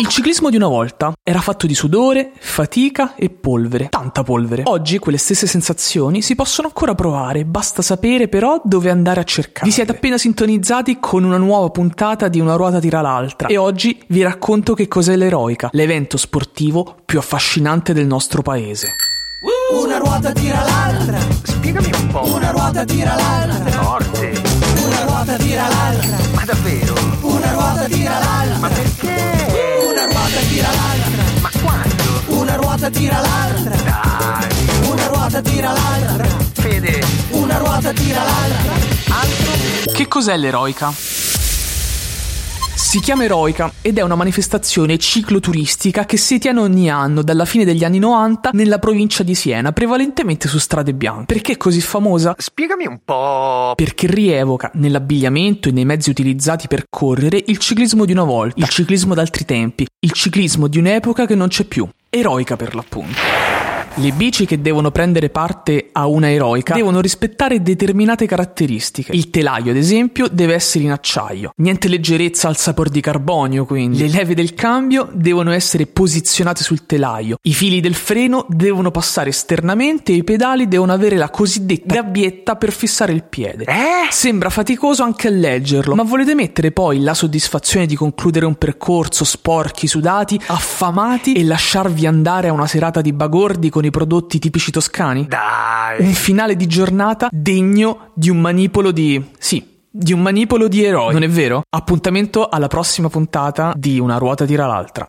Il ciclismo di una volta era fatto di sudore, fatica e polvere, tanta polvere. Oggi quelle stesse sensazioni si possono ancora provare, basta sapere però dove andare a cercare. Vi siete appena sintonizzati con una nuova puntata di Una ruota tira l'altra e oggi vi racconto che cos'è l'eroica, l'evento sportivo più affascinante del nostro paese. Una ruota tira l'altra, Spiegami un po'. una ruota tira l'altra, Forte. una ruota tira l'altra, Ma davvero? una ruota tira l'altra, Ma ruota tira l'altra, Dai. una ruota tira l'altra, Fede. una ruota tira l'altra. Che cos'è l'eroica? Si chiama Eroica ed è una manifestazione cicloturistica che si tiene ogni anno dalla fine degli anni 90 nella provincia di Siena, prevalentemente su strade bianche. Perché è così famosa? Spiegami un po'. Perché rievoca nell'abbigliamento e nei mezzi utilizzati per correre il ciclismo di una volta, il ciclismo d'altri tempi, il ciclismo di un'epoca che non c'è più. Eroica per l'appunto. Le bici che devono prendere parte a una eroica devono rispettare determinate caratteristiche. Il telaio, ad esempio, deve essere in acciaio. Niente leggerezza al sapore di carbonio, quindi. Le leve del cambio devono essere posizionate sul telaio. I fili del freno devono passare esternamente e i pedali devono avere la cosiddetta gabbietta per fissare il piede. Eh? Sembra faticoso anche a leggerlo, ma volete mettere poi la soddisfazione di concludere un percorso sporchi, sudati, affamati e lasciarvi andare a una serata di bagordi con i prodotti tipici toscani? Dai. Un finale di giornata degno di un manipolo di... sì, di un manipolo di eroi, non è vero? Appuntamento alla prossima puntata di Una ruota tira l'altra.